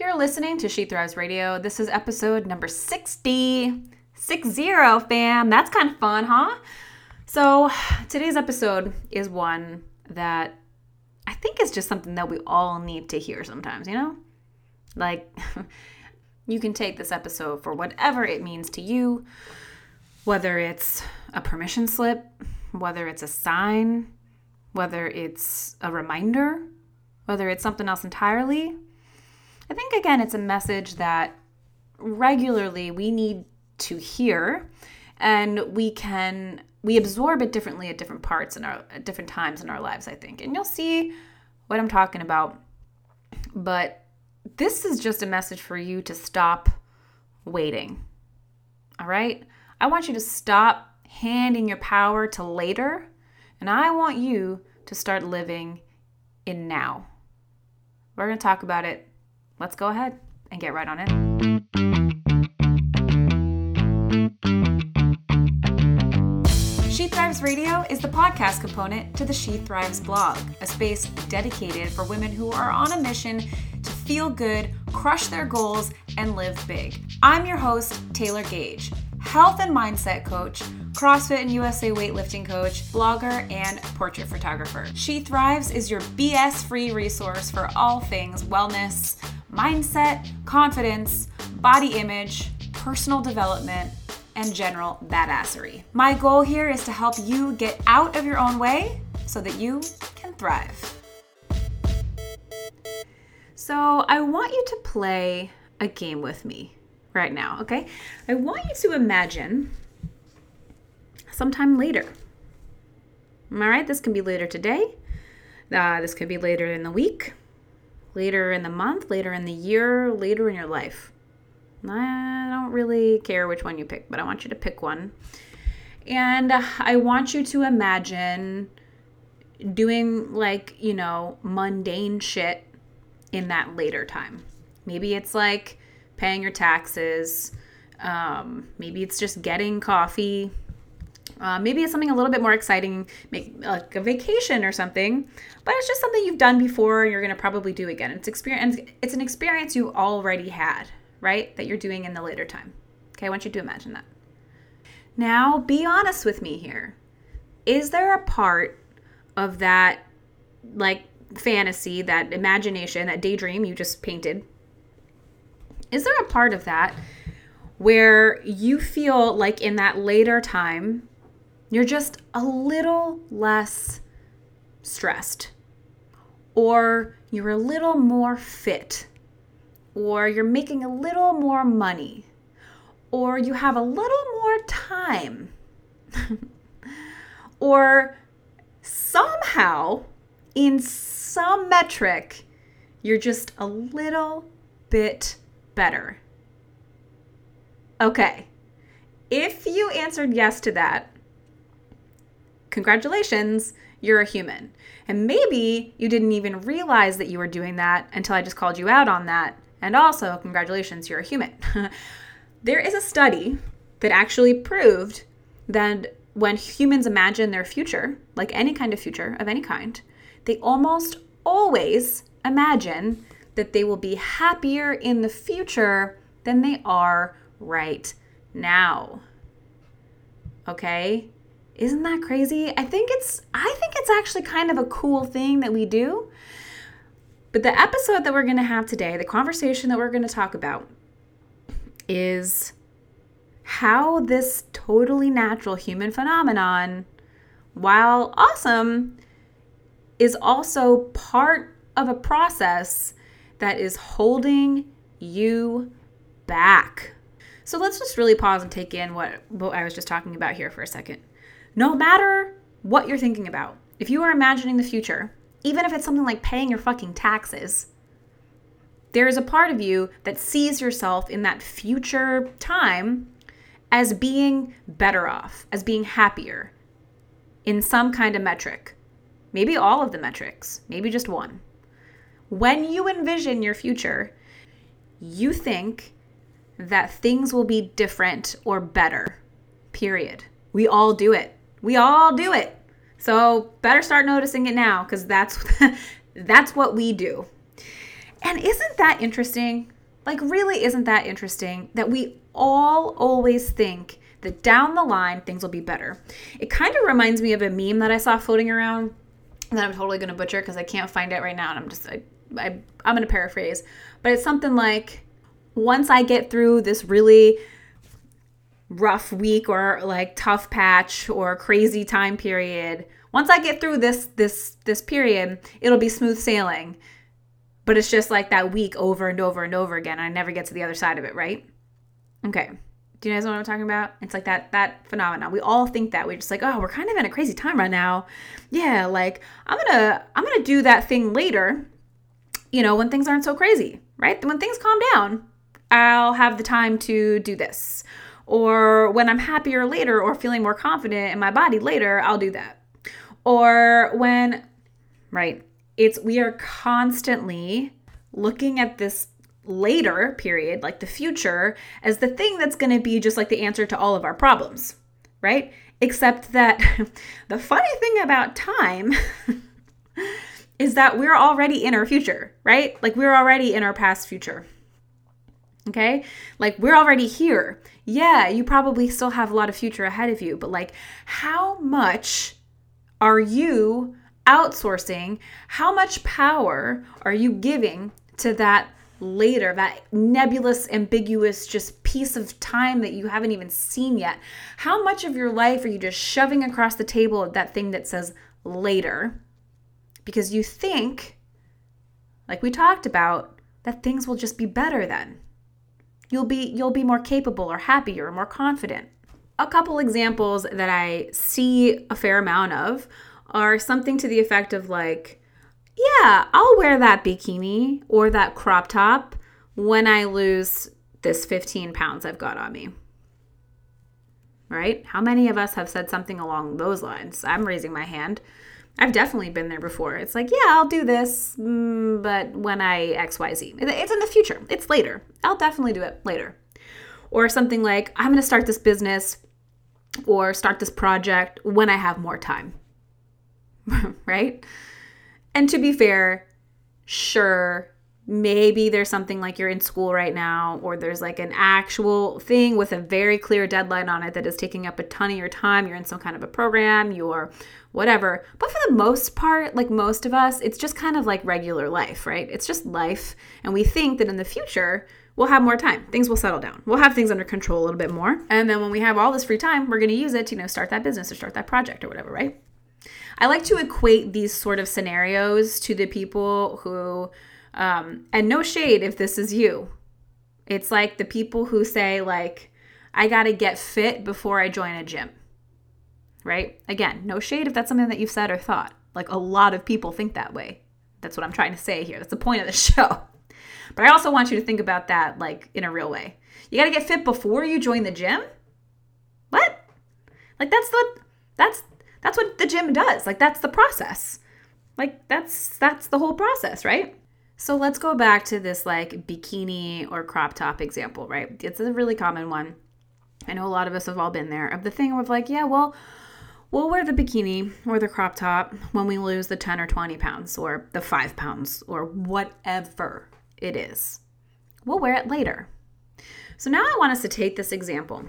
You're listening to She Thrives Radio. This is episode number 60. 60, fam. That's kind of fun, huh? So, today's episode is one that I think is just something that we all need to hear sometimes, you know? Like, you can take this episode for whatever it means to you, whether it's a permission slip, whether it's a sign, whether it's a reminder, whether it's something else entirely. I think, again, it's a message that regularly we need to hear and we can we absorb it differently at different parts in our at different times in our lives i think. And you'll see what i'm talking about. But this is just a message for you to stop waiting all right? I want you to stop handing your power to later and i want you to start living in now. We're going to talk about it let's go ahead and get right on it. She Thrives Radio is the podcast component to the She Thrives blog, a space dedicated for women who are on a mission to feel good, crush their goals, and live big. I'm your host, Taylor Gage, health and mindset coach, CrossFit and USA weightlifting coach, blogger, and portrait photographer. She Thrives is your BS free resource for all things wellness mindset, confidence, body image, personal development, and general badassery. My goal here is to help you get out of your own way so that you can thrive. So, I want you to play a game with me right now, okay? I want you to imagine sometime later. All right, this can be later today. Uh, this could be later in the week later in the month, later in the year, later in your life. I don't really care which one you pick, but I want you to pick one. And I want you to imagine doing like, you know, mundane shit in that later time. Maybe it's like paying your taxes. Um, maybe it's just getting coffee uh, maybe it's something a little bit more exciting, make like a vacation or something, but it's just something you've done before and you're going to probably do again. It's experience. It's an experience you already had, right? That you're doing in the later time. Okay, I want you to imagine that. Now, be honest with me here. Is there a part of that, like fantasy, that imagination, that daydream you just painted? Is there a part of that where you feel like in that later time you're just a little less stressed, or you're a little more fit, or you're making a little more money, or you have a little more time, or somehow in some metric, you're just a little bit better. Okay. If you answered yes to that, congratulations, you're a human. And maybe you didn't even realize that you were doing that until I just called you out on that. And also, congratulations, you're a human. there is a study that actually proved that when humans imagine their future, like any kind of future of any kind, they almost always imagine that they will be happier in the future than they are right now. Okay? Isn't that crazy? I think it's I think it's actually kind of a cool thing that we do. But the episode that we're going to have today, the conversation that we're going to talk about is how this totally natural human phenomenon, while awesome, is also part of a process that is holding you back. So let's just really pause and take in what, what I was just talking about here for a second no matter what you're thinking about, if you are imagining the future, even if it's something like paying your fucking taxes, there is a part of you that sees yourself in that future time as being better off, as being happier in some kind of metric. Maybe all of the metrics, maybe just one. When you envision your future, you think that things will be different or better, period. We all do it. We all do it. So better start noticing it now because that's that's what we do. And isn't that interesting? Like, really, isn't that interesting that we all always think that down the line things will be better? It kind of reminds me of a meme that I saw floating around that I'm totally going to butcher because I can't find it right now. And I'm just, I, I, I'm going to paraphrase. But it's something like, once I get through this really rough week or like tough patch or crazy time period, once I get through this this this period, it'll be smooth sailing. But it's just like that week over and over and over again. I never get to the other side of it, right? Okay. Do you guys know what I'm talking about? It's like that that phenomenon. We all think that. We're just like, oh, we're kind of in a crazy time right now. Yeah, like I'm gonna I'm gonna do that thing later, you know, when things aren't so crazy, right? When things calm down, I'll have the time to do this. Or when I'm happier later or feeling more confident in my body later, I'll do that. Or when, right, it's we are constantly looking at this later period, like the future, as the thing that's going to be just like the answer to all of our problems, right? Except that the funny thing about time is that we're already in our future, right? Like we're already in our past future. Okay? Like we're already here. Yeah, you probably still have a lot of future ahead of you, but like how much are you outsourcing? How much power are you giving to that later, that nebulous, ambiguous, just piece of time that you haven't even seen yet? How much of your life are you just shoving across the table of that thing that says later? Because you think, like we talked about, that things will just be better then. You'll be you'll be more capable or happier or more confident a couple examples that I see a fair amount of are something to the effect of like, yeah, I'll wear that bikini or that crop top when I lose this 15 pounds I've got on me. Right? How many of us have said something along those lines? I'm raising my hand. I've definitely been there before. It's like, yeah, I'll do this, mm, but when I XYZ. It's in the future, it's later. I'll definitely do it later. Or something like, I'm to start this business or start this project when I have more time. right? And to be fair, sure, maybe there's something like you're in school right now, or there's like an actual thing with a very clear deadline on it that is taking up a ton of your time. You're in some kind of a program, you're whatever. But for the most part, like most of us, it's just kind of like regular life, right? It's just life. And we think that in the future, we'll have more time. Things will settle down. We'll have things under control a little bit more. And then when we have all this free time, we're going to use it to, you know, start that business or start that project or whatever, right? I like to equate these sort of scenarios to the people who, um, and no shade if this is you. It's like the people who say, like, I got to get fit before I join a gym, right? Again, no shade if that's something that you've said or thought. Like, a lot of people think that way. That's what I'm trying to say here. That's the point of the show. But I also want you to think about that like in a real way. You got to get fit before you join the gym? What? Like that's what that's that's what the gym does. Like that's the process. Like that's that's the whole process, right? So let's go back to this like bikini or crop top example, right? It's a really common one. I know a lot of us have all been there of the thing of like, yeah, well, we'll wear the bikini or the crop top when we lose the 10 or 20 pounds or the 5 pounds or whatever, it is. We'll wear it later. So now I want us to take this example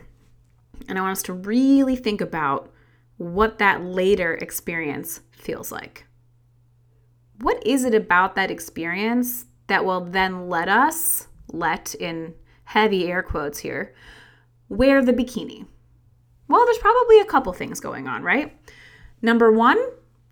and I want us to really think about what that later experience feels like. What is it about that experience that will then let us, let in heavy air quotes here, wear the bikini? Well, there's probably a couple things going on, right? Number one,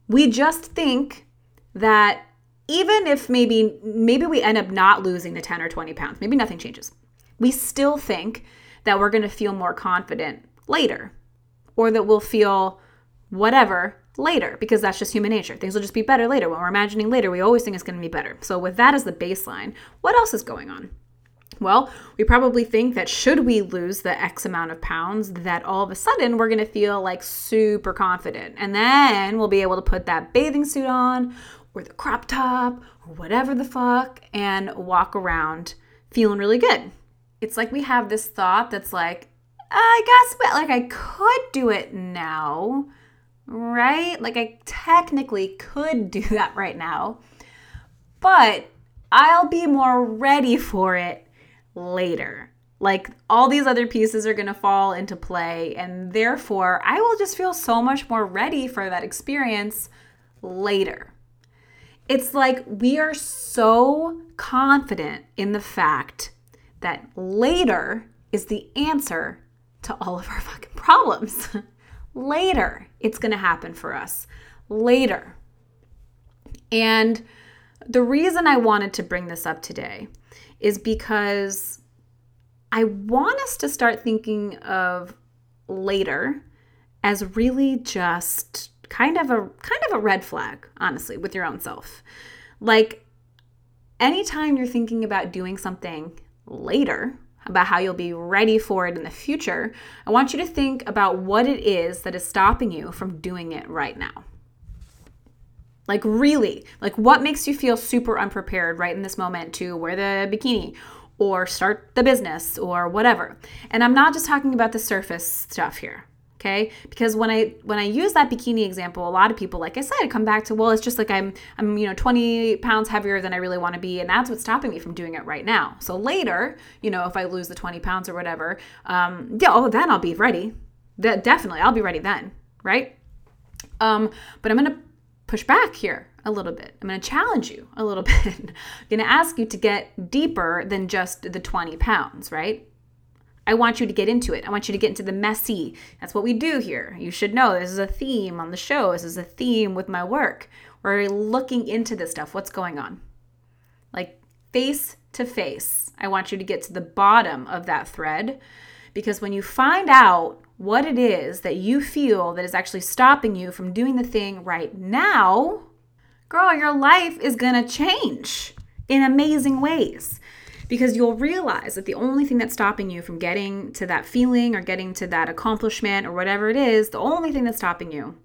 we just think that even if maybe maybe we end up not losing the 10 or 20 pounds maybe nothing changes we still think that we're going to feel more confident later or that we'll feel whatever later because that's just human nature. Things will just be better later. When we're imagining later we always think it's going to be better. So with that as the baseline what else is going on? Well, we probably think that should we lose the X amount of pounds, that all of a sudden we're gonna feel like super confident. And then we'll be able to put that bathing suit on or the crop top or whatever the fuck and walk around feeling really good. It's like we have this thought that's like, I guess, but like I could do it now, right? Like I technically could do that right now. But I'll be more ready for it later. Like all these other pieces are to fall into play, and therefore I will just feel so much more ready for that experience later. It's like we are so confident in the fact that later is the answer to all of our fucking problems. later, it's going to happen for us. Later. And the reason I wanted to bring this up today is because I want us to start thinking of later as really just kind of a kind of a red flag, honestly, with your own self. Like anytime you're thinking about doing something later, about how you'll be ready for it in the future, I want you to think about what it is that is stopping you from doing it right now. Like, really, like what makes you feel super unprepared right in this moment to wear the bikini or start the business or whatever. And I'm not just talking about the surface stuff here okay because when i when i use that bikini example a lot of people like i said come back to well it's just like i'm i'm you know 20 pounds heavier than i really want to be and that's what's stopping me from doing it right now so later you know if i lose the 20 pounds or whatever um yeah oh then i'll be ready that definitely i'll be ready then right um but i'm gonna push back here a little bit. I'm going to challenge you a little bit. I'm going to ask you to get deeper than just the 20 pounds, right? I want you to get into it. I want you to get into the messy. That's what we do here. You should know this is a theme on the show. This is a theme with my work. We're looking into this stuff. What's going on? Like face to face. I want you to get to the bottom of that thread because when you find out what it is that you feel that is actually stopping you from doing the thing right now, girl, your life is going to change in amazing ways because you'll realize that the only thing that's stopping you from getting to that feeling or getting to that accomplishment or whatever it is, the only thing that's stopping you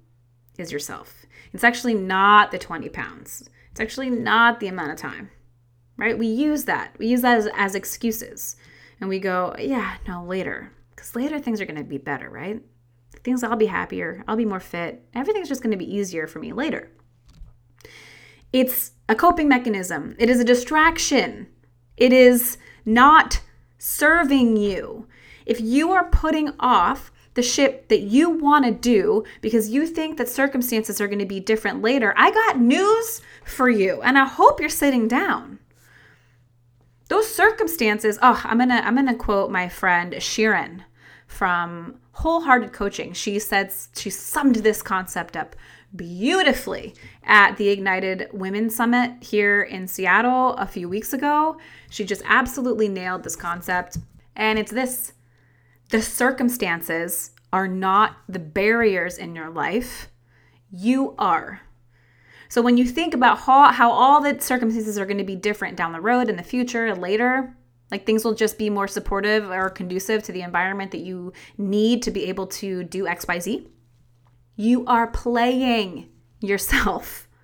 is yourself. It's actually not the 20 pounds, it's actually not the amount of time, right? We use that. We use that as, as excuses. And we go, yeah, no, later. Because later things are going to be better, right? Things, I'll be happier. I'll be more fit. Everything's just going to be easier for me later. It's a coping mechanism, it is a distraction it is not serving you. If you are putting off the shit that you want to do because you think that circumstances are going to be different later, I got news for you and I hope you're sitting down. Those circumstances, oh, I'm going to I'm going to quote my friend Sharon from Wholehearted Coaching. She said she summed this concept up beautifully at the Ignited Women Summit here in Seattle a few weeks ago. She just absolutely nailed this concept. And it's this the circumstances are not the barriers in your life, you are. So when you think about how, how all the circumstances are going to be different down the road in the future later, like things will just be more supportive or conducive to the environment that you need to be able to do XYZ you are playing yourself.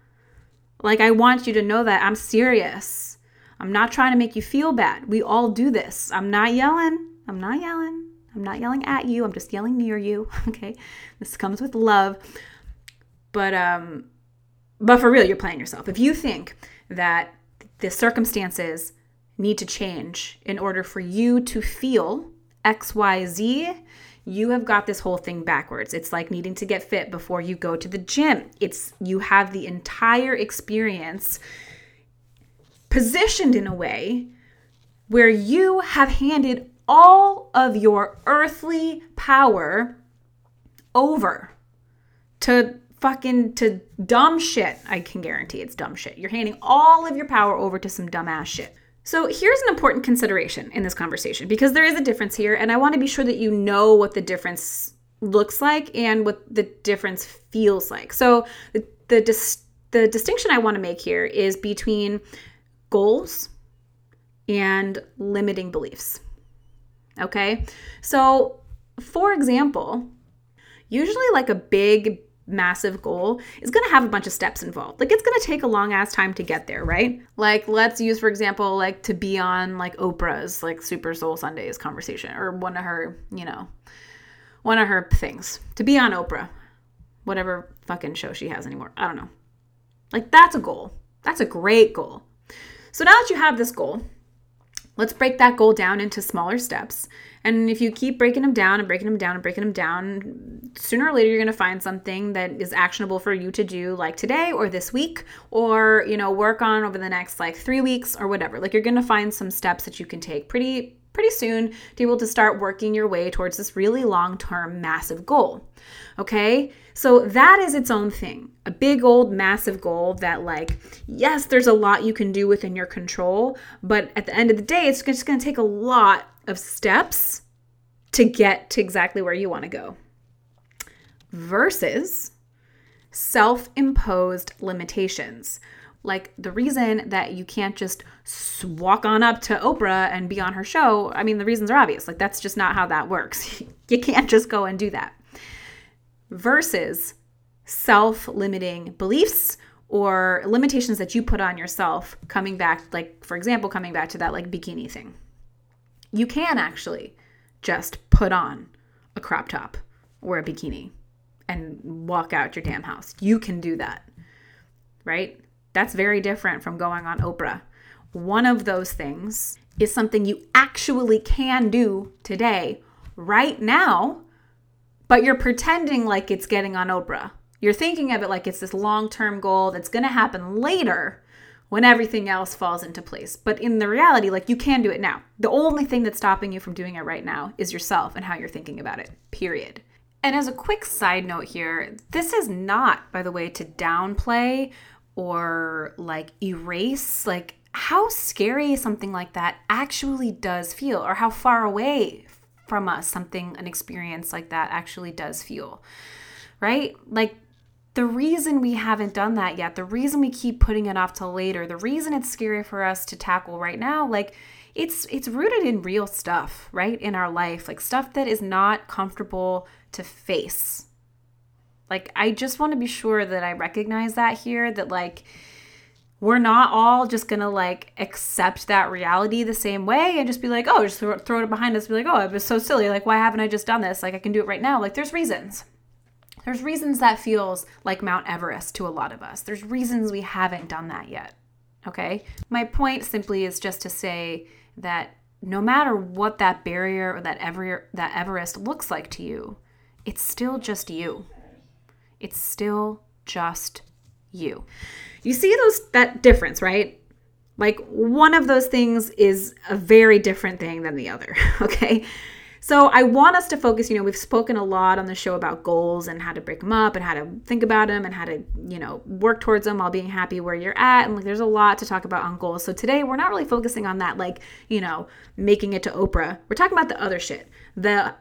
Like, I want you to know that I'm serious. I'm not trying to make you feel bad. We all do this. I'm not yelling. I'm not yelling. I'm not yelling at you. I'm just yelling near you. Okay. This comes with love. But, um, but for real, you're playing yourself. If you think that the circumstances need to change in order for you to feel XYZ, you have got this whole thing backwards. It's like needing to get fit before you go to the gym. It's you have the entire experience positioned in a way where you have handed all of your earthly power over to fucking to dumb shit. I can guarantee it's dumb shit. You're handing all of your power over to some dumbass shit. So here's an important consideration in this conversation because there is a difference here, and I want to be sure that you know what the difference looks like and what the difference feels like. So the the, dis- the distinction I want to make here is between goals and limiting beliefs. Okay? So for example, usually like a big massive goal is going to have a bunch of steps involved. Like it's going to take a long ass time to get there, right? Like let's use for example like to be on like Oprah's like Super Soul Sundays conversation or one of her, you know, one of her things. To be on Oprah. Whatever fucking show she has anymore. I don't know. Like that's a goal. That's a great goal. So now that you have this goal, let's break that goal down into smaller steps. And if you keep breaking them down and breaking them down and breaking them down, sooner or later you're going to find something that is actionable for you to do like today or this week or, you know, work on over the next like 3 weeks or whatever. Like you're going to find some steps that you can take pretty pretty soon to be able to start working your way towards this really long-term massive goal. Okay? So that is its own thing. A big old massive goal that like yes, there's a lot you can do within your control, but at the end of the day it's just to take a lot of steps to get to exactly where you want to go. Versus self imposed limitations. Like the reason that you can't just walk on up to Oprah and be on her show, I mean, the reasons are obvious. Like, that's just not how that works. you can't just go and do that. Versus self limiting beliefs or limitations that you put on yourself, coming back, like, for example, coming back to that like bikini thing you can actually just put on a crop top or a bikini and walk out your damn house. You can do that, right? That's very different from going on Oprah. One of those things is something you actually can do today, right now, but you're pretending like it's getting on Oprah. You're thinking of it like it's this long term goal that's to happen later when everything else falls into place. But in the reality, like you can do it now. The only thing that's stopping you from doing it right now is yourself and how you're thinking about it, period. And as a quick side note here, this is not, by the way, to downplay or like erase like how scary something like that actually does feel or how far away from us something an experience like that actually does feel. Right? Like the reason we haven't done that yet, the reason we keep putting it off till later, the reason it's scary for us to tackle right now, like it's it's rooted in real stuff, right? In our life, like stuff that is not comfortable to face. Like I just want to be sure that I recognize that here that like we're not all just gonna like accept that reality the same way and just be like, oh, just throw, it behind us. Be like, oh, it was so silly. Like, why haven't I just done this? Like, I can do it right now. Like, there's reasons. There's reasons that feels like Mount Everest to a lot of us. There's reasons we haven't done that yet. Okay? My point simply is just to say that no matter what that barrier or that ever that Everest looks like to you, it's still just you. It's still just you. You see those that difference, right? Like one of those things is a very different thing than the other, okay? So I want us to focus, you know, we've spoken a lot on the show about goals and how to break them up and how to think about them and how to, you know, work towards them while being happy where you're at. And like there's a lot to talk about on goals. So today we're not really focusing on that, like, you know, making it to Oprah. We're talking about the other shit. The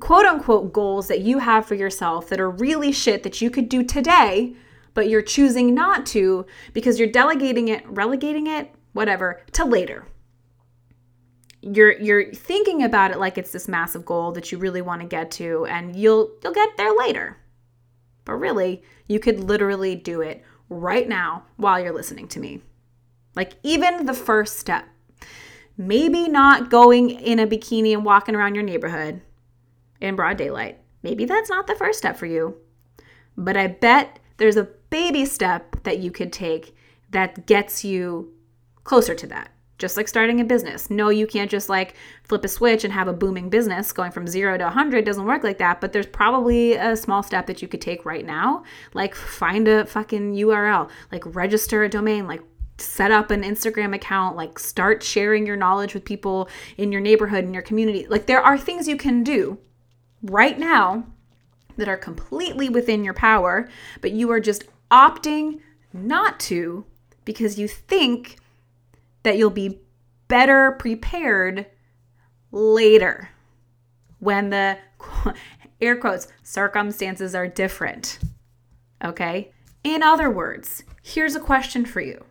quote unquote goals that you have for yourself that are really shit that you could do today, but you're choosing not to because you're delegating it, relegating it, whatever, to later you're you're thinking about it like it's this massive goal that you really want to get to and you'll you'll get there later. But really, you could literally do it right now while you're listening to me. Like even the first step. Maybe not going in a bikini and walking around your neighborhood in broad daylight. Maybe that's not the first step for you. But I bet there's a baby step that you could take that gets you closer to that just like starting a business. No, you can't just like flip a switch and have a booming business going from zero to 100 doesn't work like that. But there's probably a small step that you could take right now. Like find a fucking URL, like register a domain, like set up an Instagram account, like start sharing your knowledge with people in your neighborhood, in your community. Like there are things you can do right now that are completely within your power, but you are just opting not to because you think that you'll be better prepared later when the air quotes circumstances are different. Okay? In other words, here's a question for you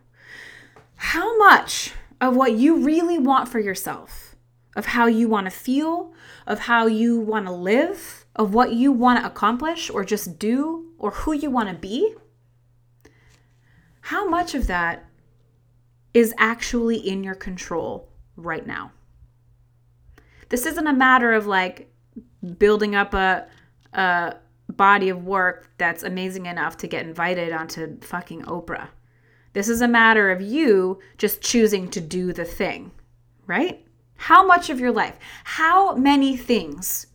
How much of what you really want for yourself, of how you want to feel, of how you want to live, of what you want to accomplish or just do, or who you want to be, how much of that is actually in your control right now. This isn't a matter of like building up a, a body of work that's amazing enough to get invited onto fucking Oprah. This is a matter of you just choosing to do the thing, right? How much of your life, how many things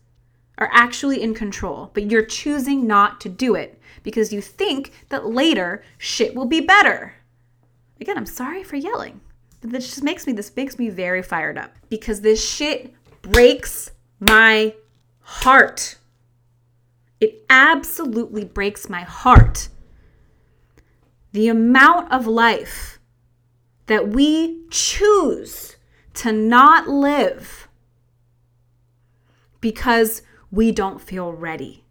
are actually in control, but you're choosing not to do it because you think that later shit will be better? Again, I'm sorry for yelling, but this just makes me this makes me very fired up because this shit breaks my heart. It absolutely breaks my heart. The amount of life that we choose to not live because we don't feel ready.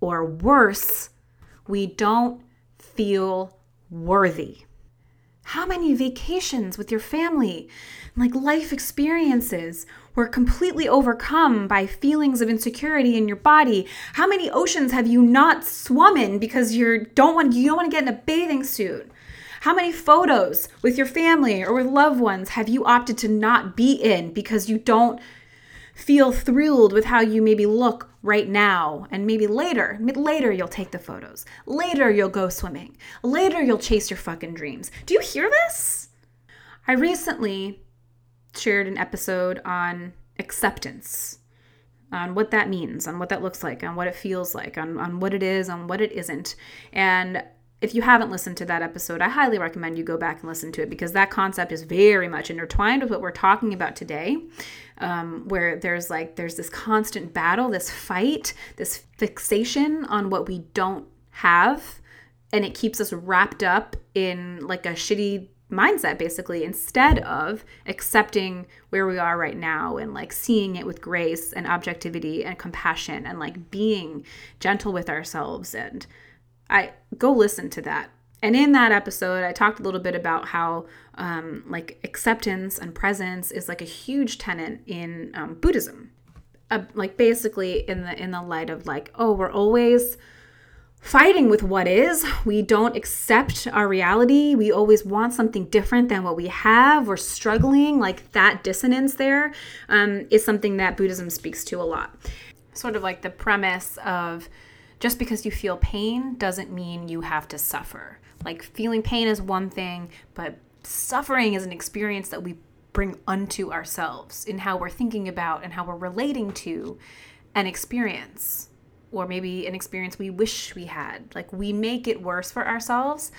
Or worse, we don't feel worthy. How many vacations with your family, like life experiences, were completely overcome by feelings of insecurity in your body? How many oceans have you not swum in because you don't want you don't want to get in a bathing suit? How many photos with your family or with loved ones have you opted to not be in because you don't feel thrilled with how you maybe look right now? And maybe later later you'll take the photos. Later you'll go swimming. Later you'll chase your fucking dreams. Do you hear this? I recently shared an episode on acceptance on what that means on what that looks like on what it feels like on, on what it is on what it isn't. And if you haven't listened to that episode, I highly recommend you go back and listen to it because that concept is very much intertwined with what we're talking about today. Um, where there's like there's this constant battle, this fight, this fixation on what we don't have, and it keeps us wrapped up in like a shitty mindset basically instead of accepting where we are right now and like seeing it with grace and objectivity and compassion and like being gentle with ourselves and I go listen to that. And in that episode, I talked a little bit about how um, like acceptance and presence is like a huge tenet in um, Buddhism. Uh, like basically in the in the light of like, oh, we're always fighting with what is. We don't accept our reality. We always want something different than what we have. We're struggling. Like that dissonance there um, is something that Buddhism speaks to a lot. Sort of like the premise of just because you feel pain doesn't mean you have to suffer. Like feeling pain is one thing, but suffering is an experience that we bring unto ourselves in how we're thinking about and how we're relating to an experience or maybe an experience we wish we had. Like we make it worse for ourselves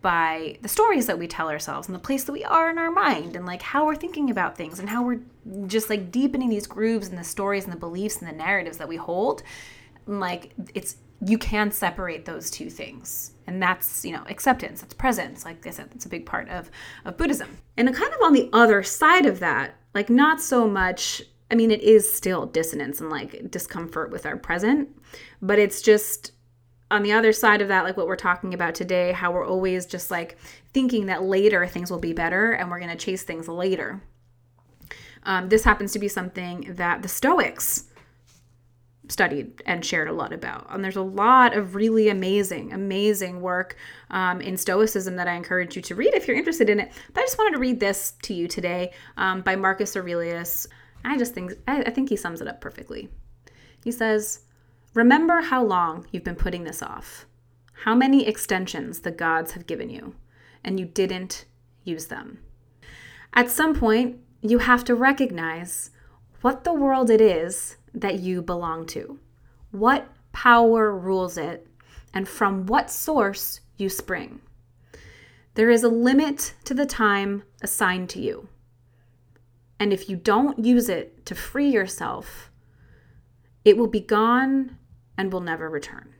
by the stories that we tell ourselves and the place that we are in our mind and like how we're thinking about things and how we're just like deepening these grooves and the stories and the beliefs and the narratives that we hold like it's you can separate those two things. And that's you know acceptance that's presence. Like i said that's a big part of of buddhism. And kind of on the other side of that like not so much i mean it is still dissonance and like discomfort with our present but it's just on the other side of that like what we're talking about today how we're always just like thinking that later things will be better and we're going to chase things later. Um, this happens to be something that the stoics studied and shared a lot about. And there's a lot of really amazing, amazing work um, in Stoicism that I encourage you to read if you're interested in it. But I just wanted to read this to you today um, by Marcus Aurelius. I just think I, I think he sums it up perfectly. He says, "Remember how long you've been putting this off. How many extensions the gods have given you, and you didn't use them. At some point, you have to recognize what the world it is that you belong to, what power rules it, and from what source you spring. There is a limit to the time assigned to you. And if you don't use it to free yourself, it will be gone and will never return.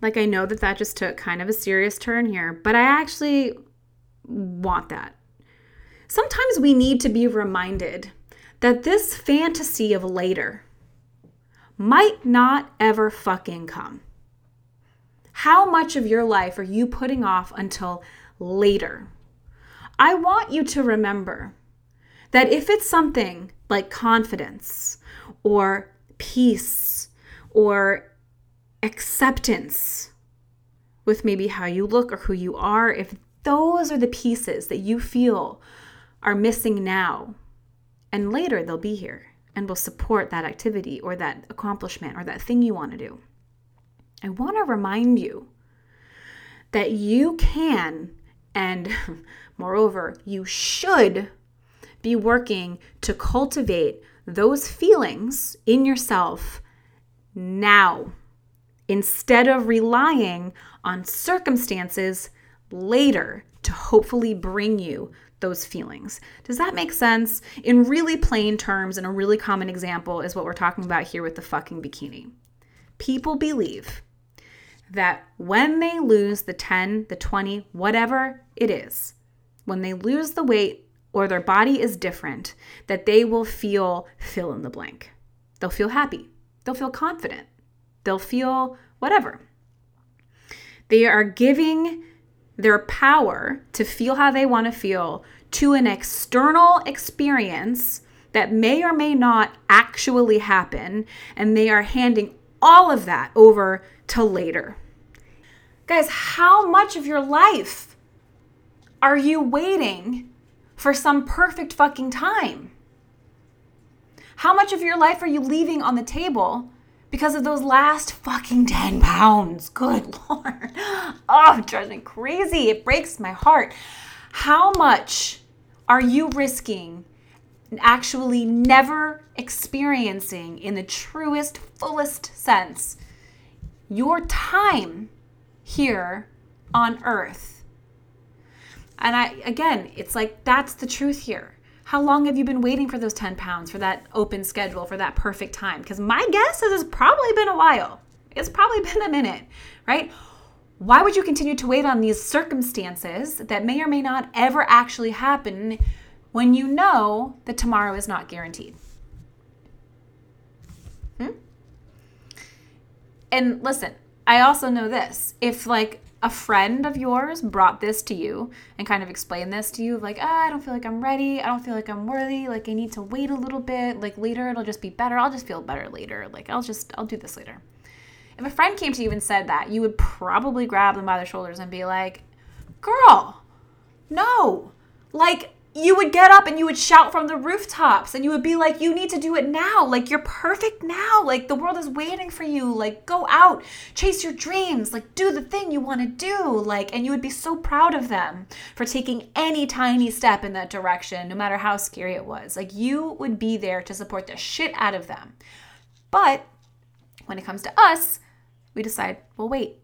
Like, I know that that just took kind of a serious turn here, but I actually want that. Sometimes we need to be reminded that this fantasy of later might not ever fucking come. How much of your life are you putting off until later? I want you to remember that if it's something like confidence or peace or acceptance with maybe how you look or who you are, if those are the pieces that you feel are missing now, and later they'll be here and will support that activity or that accomplishment or that thing you want to do. I want to remind you that you can and moreover, you should be working to cultivate those feelings in yourself now instead of relying on circumstances later to hopefully bring you those feelings. Does that make sense? In really plain terms, and a really common example is what we're talking about here with the fucking bikini. People believe that when they lose the 10, the 20, whatever it is, when they lose the weight or their body is different, that they will feel fill in the blank. They'll feel happy. They'll feel confident. They'll feel whatever. They are giving their power to feel how they want to feel to an external experience that may or may not actually happen, and they are handing all of that over to later. Guys, how much of your life are you waiting for some perfect fucking time? How much of your life are you leaving on the table because of those last fucking 10 pounds. Good Lord. Oh, it drives me crazy. It breaks my heart. How much are you risking actually never experiencing, in the truest, fullest sense, your time here on earth? And I, again, it's like that's the truth here. How long have you been waiting for those 10 pounds, for that open schedule, for that perfect time? Because my guess is it's probably been a while. It's probably been a minute, right? Why would you continue to wait on these circumstances that may or may not ever actually happen when you know that tomorrow is not guaranteed? Hmm? And listen, I also know this. If like a friend of yours brought this to you and kind of explained this to you like ah, i don't feel like i'm ready. I don't feel like i'm worthy. Like i need to wait a little bit. Like later it'll just be better. I'll just feel better later. Like i'll just i'll do this later. If a friend came to you and said that you would probably grab them by the shoulders and be like girl no. Like you would get up and you would shout from the rooftops and you would be like you need to do it now. Like you're perfect now. Like the world is waiting for you. Like go out chase your dreams. Like do the thing you want to do. Like and you would be so proud of them for taking any tiny step in that direction no matter how scary it was. Like you would be there to support the shit out of them. But when it comes to us we decide we'll wait.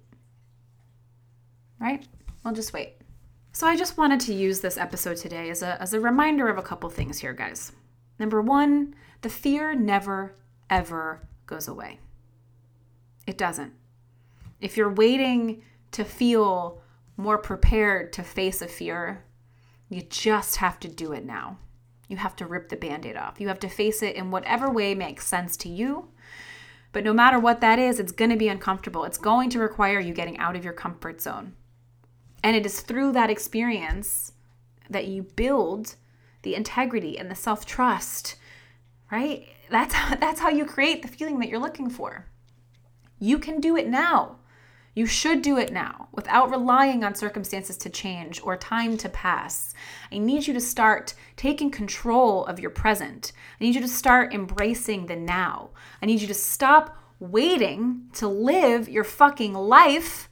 Right? We'll just wait so I just wanted to use this episode today as a, as a reminder of a couple things here, guys. Number one, the fear never, ever goes away. It doesn't. If you're waiting to feel more prepared to face a fear, you just have to do it now. You have to rip the band aid off. You have to face it in whatever way makes sense to you. But no matter what that is, it's going to be uncomfortable. It's going to require you getting out of your comfort zone. And it is through that experience that you build the integrity and the self trust, right? That's how, that's how you create the feeling that you're looking for. You can do it now. You should do it now without relying on circumstances to change or time to pass. I need you to start taking control of your present. I need you to start embracing the now. I need you to stop waiting to live your fucking life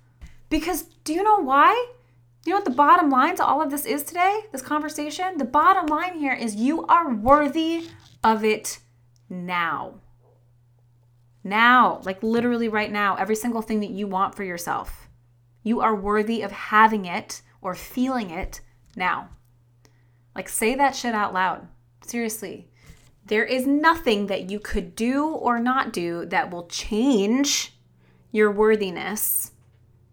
because do you know why? You know what the bottom line to all of this is today? This conversation? The bottom line here is you are worthy of it now. Now, like literally right now, every single thing that you want for yourself. You are worthy of having it or feeling it now. Like, say that shit out loud. Seriously. There is nothing that you could do or not do that will change your worthiness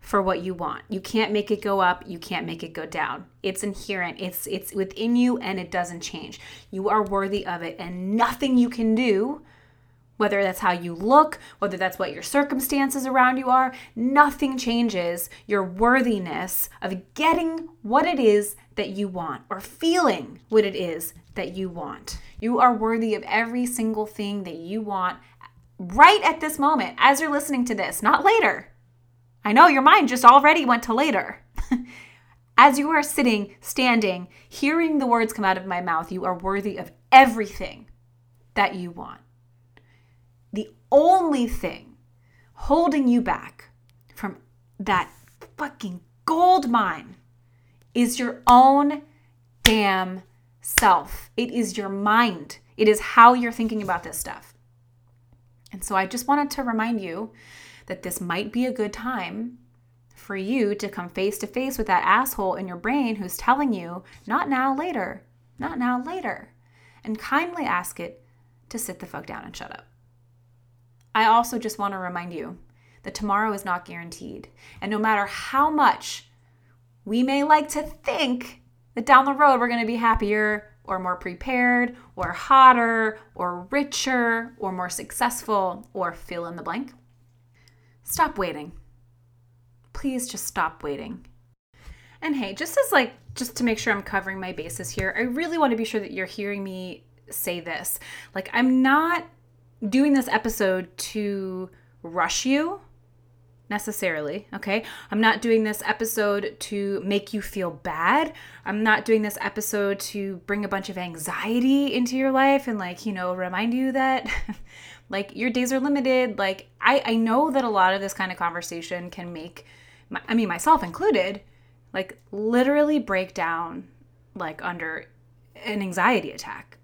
for what you want. You can't make it go up, you can't make it go down. It's inherent. It's it's within you and it doesn't change. You are worthy of it and nothing you can do whether that's how you look, whether that's what your circumstances around you are, nothing changes your worthiness of getting what it is that you want or feeling what it is that you want. You are worthy of every single thing that you want right at this moment as you're listening to this, not later I know your mind just already went to later. As you are sitting, standing, hearing the words come out of my mouth, you are worthy of everything that you want. The only thing holding you back from that fucking gold mine is your own damn self. It is your mind. It is how you're thinking about this stuff. And so I just wanted to remind you that this might be a good time for you to come face to face with that asshole in your brain who's telling you, not now, later, not now, later, and kindly ask it to sit the fuck down and shut up. I also just want to remind you that tomorrow is not guaranteed. And no matter how much we may like to think that down the road we're going to be happier or more prepared or hotter or richer or more successful or fill in the blank, stop waiting. Please just stop waiting. And hey, just as like, just to make sure I'm covering my bases here, I really want to be sure that you're hearing me say this. Like, I'm not doing this episode to rush you necessarily, okay? I'm not doing this episode to make you feel bad. I'm not doing this episode to bring a bunch of anxiety into your life and like, you know, remind you that like your days are limited. Like I I know that a lot of this kind of conversation can make my, I mean myself included, like literally break down like under an anxiety attack.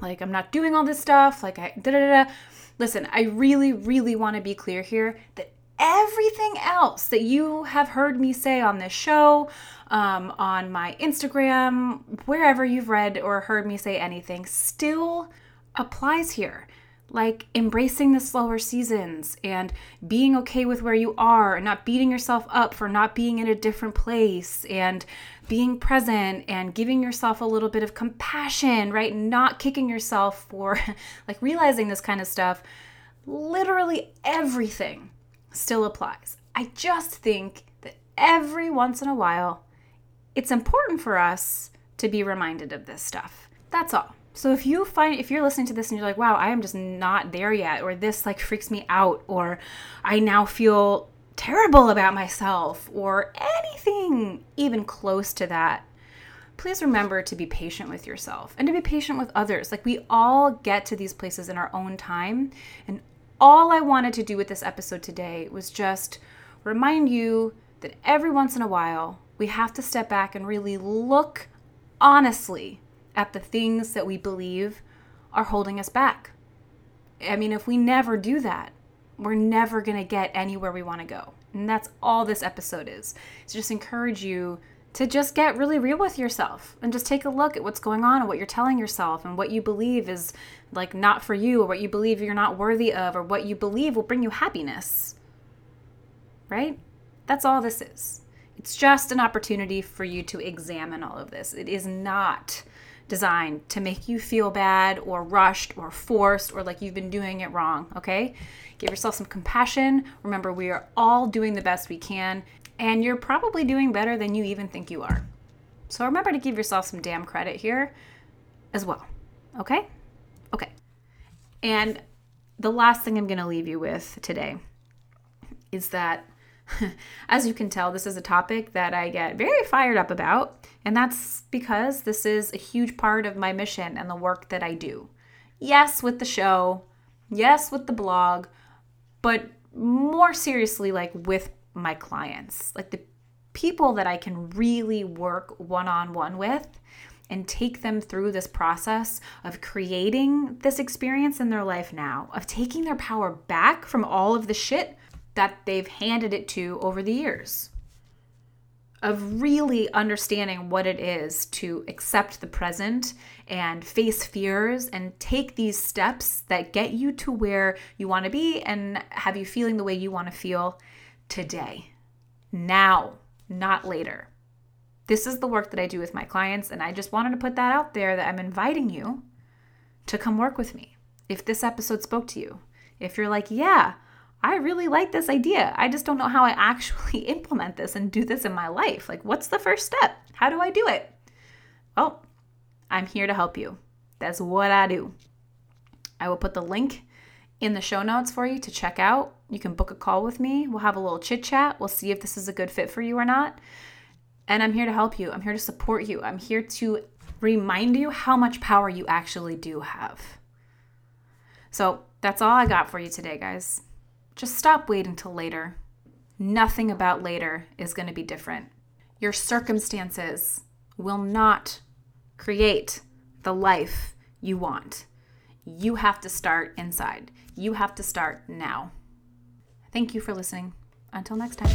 Like I'm not doing all this stuff, like I da da da. Listen, I really, really want to be clear here that everything else that you have heard me say on this show, um, on my Instagram, wherever you've read or heard me say anything, still applies here. Like embracing the slower seasons and being okay with where you are and not beating yourself up for not being in a different place and being present and giving yourself a little bit of compassion, right? Not kicking yourself for like realizing this kind of stuff. Literally everything still applies. I just think that every once in a while, it's important for us to be reminded of this stuff. That's all. So if you find if you're listening to this and you're like, "Wow, I am just not there yet," or this like freaks me out, or I now feel terrible about myself, or anything even close to that, please remember to be patient with yourself and to be patient with others. Like we all get to these places in our own time, and all I wanted to do with this episode today was just remind you that every once in a while, we have to step back and really look honestly at the things that we believe are holding us back. I mean, if we never do that, we're never going to get anywhere we want to go. And that's all this episode is. To just encourage you to just get really real with yourself and just take a look at what's going on and what you're telling yourself and what you believe is like not for you or what you believe you're not worthy of or what you believe will bring you happiness. Right? That's all this is. It's just an opportunity for you to examine all of this. It is not designed to make you feel bad or rushed or forced or like you've been doing it wrong, okay? Give yourself some compassion. Remember, we are all doing the best we can and you're probably doing better than you even think you are. So remember to give yourself some damn credit here as well. Okay? Okay. And the last thing I'm going to leave you with today is that, as you can tell, this is a topic that I get very fired up about. And that's because this is a huge part of my mission and the work that I do. Yes, with the show, yes, with the blog, but more seriously, like with my clients, like the people that I can really work one on one with and take them through this process of creating this experience in their life now, of taking their power back from all of the shit that they've handed it to over the years, of really understanding what it is to accept the present and face fears and take these steps that get you to where you want to be and have you feeling the way you want to feel today, now, not later. This is the work that I do with my clients, and I just wanted to put that out there that I'm inviting you to come work with me. If this episode spoke to you, if you're like, yeah, I really like this idea. I just don't know how I actually implement this and do this in my life. Like, what's the first step? How do I do it? Well, I'm here to help you. That's what I do. I will put the link in the show notes for you to check out. You can book a call with me. We'll have a little chit chat. We'll see if this is a good fit for you or not. And I'm here to help you. I'm here to support you. I'm here to remind you how much power you actually do have. So that's all I got for you today, guys. Just stop waiting till later. nothing about later is going to be different. Your circumstances will not create the life you want. You have to start inside. You have to start now. Thank you for listening. Until next time.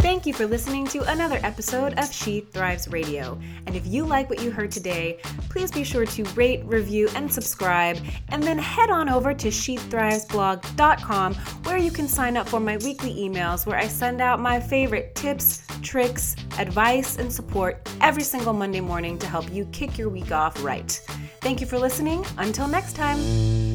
Thank you for listening to another episode of She Thrives Radio. And if you like what you heard today, please be sure to rate, review, and subscribe. And then head on over to SheThrivesBlog.com where you can sign up for my weekly emails where I send out my favorite tips, tricks, advice, and support every single Monday morning to help you kick your week off right. Thank you for listening. Until next time.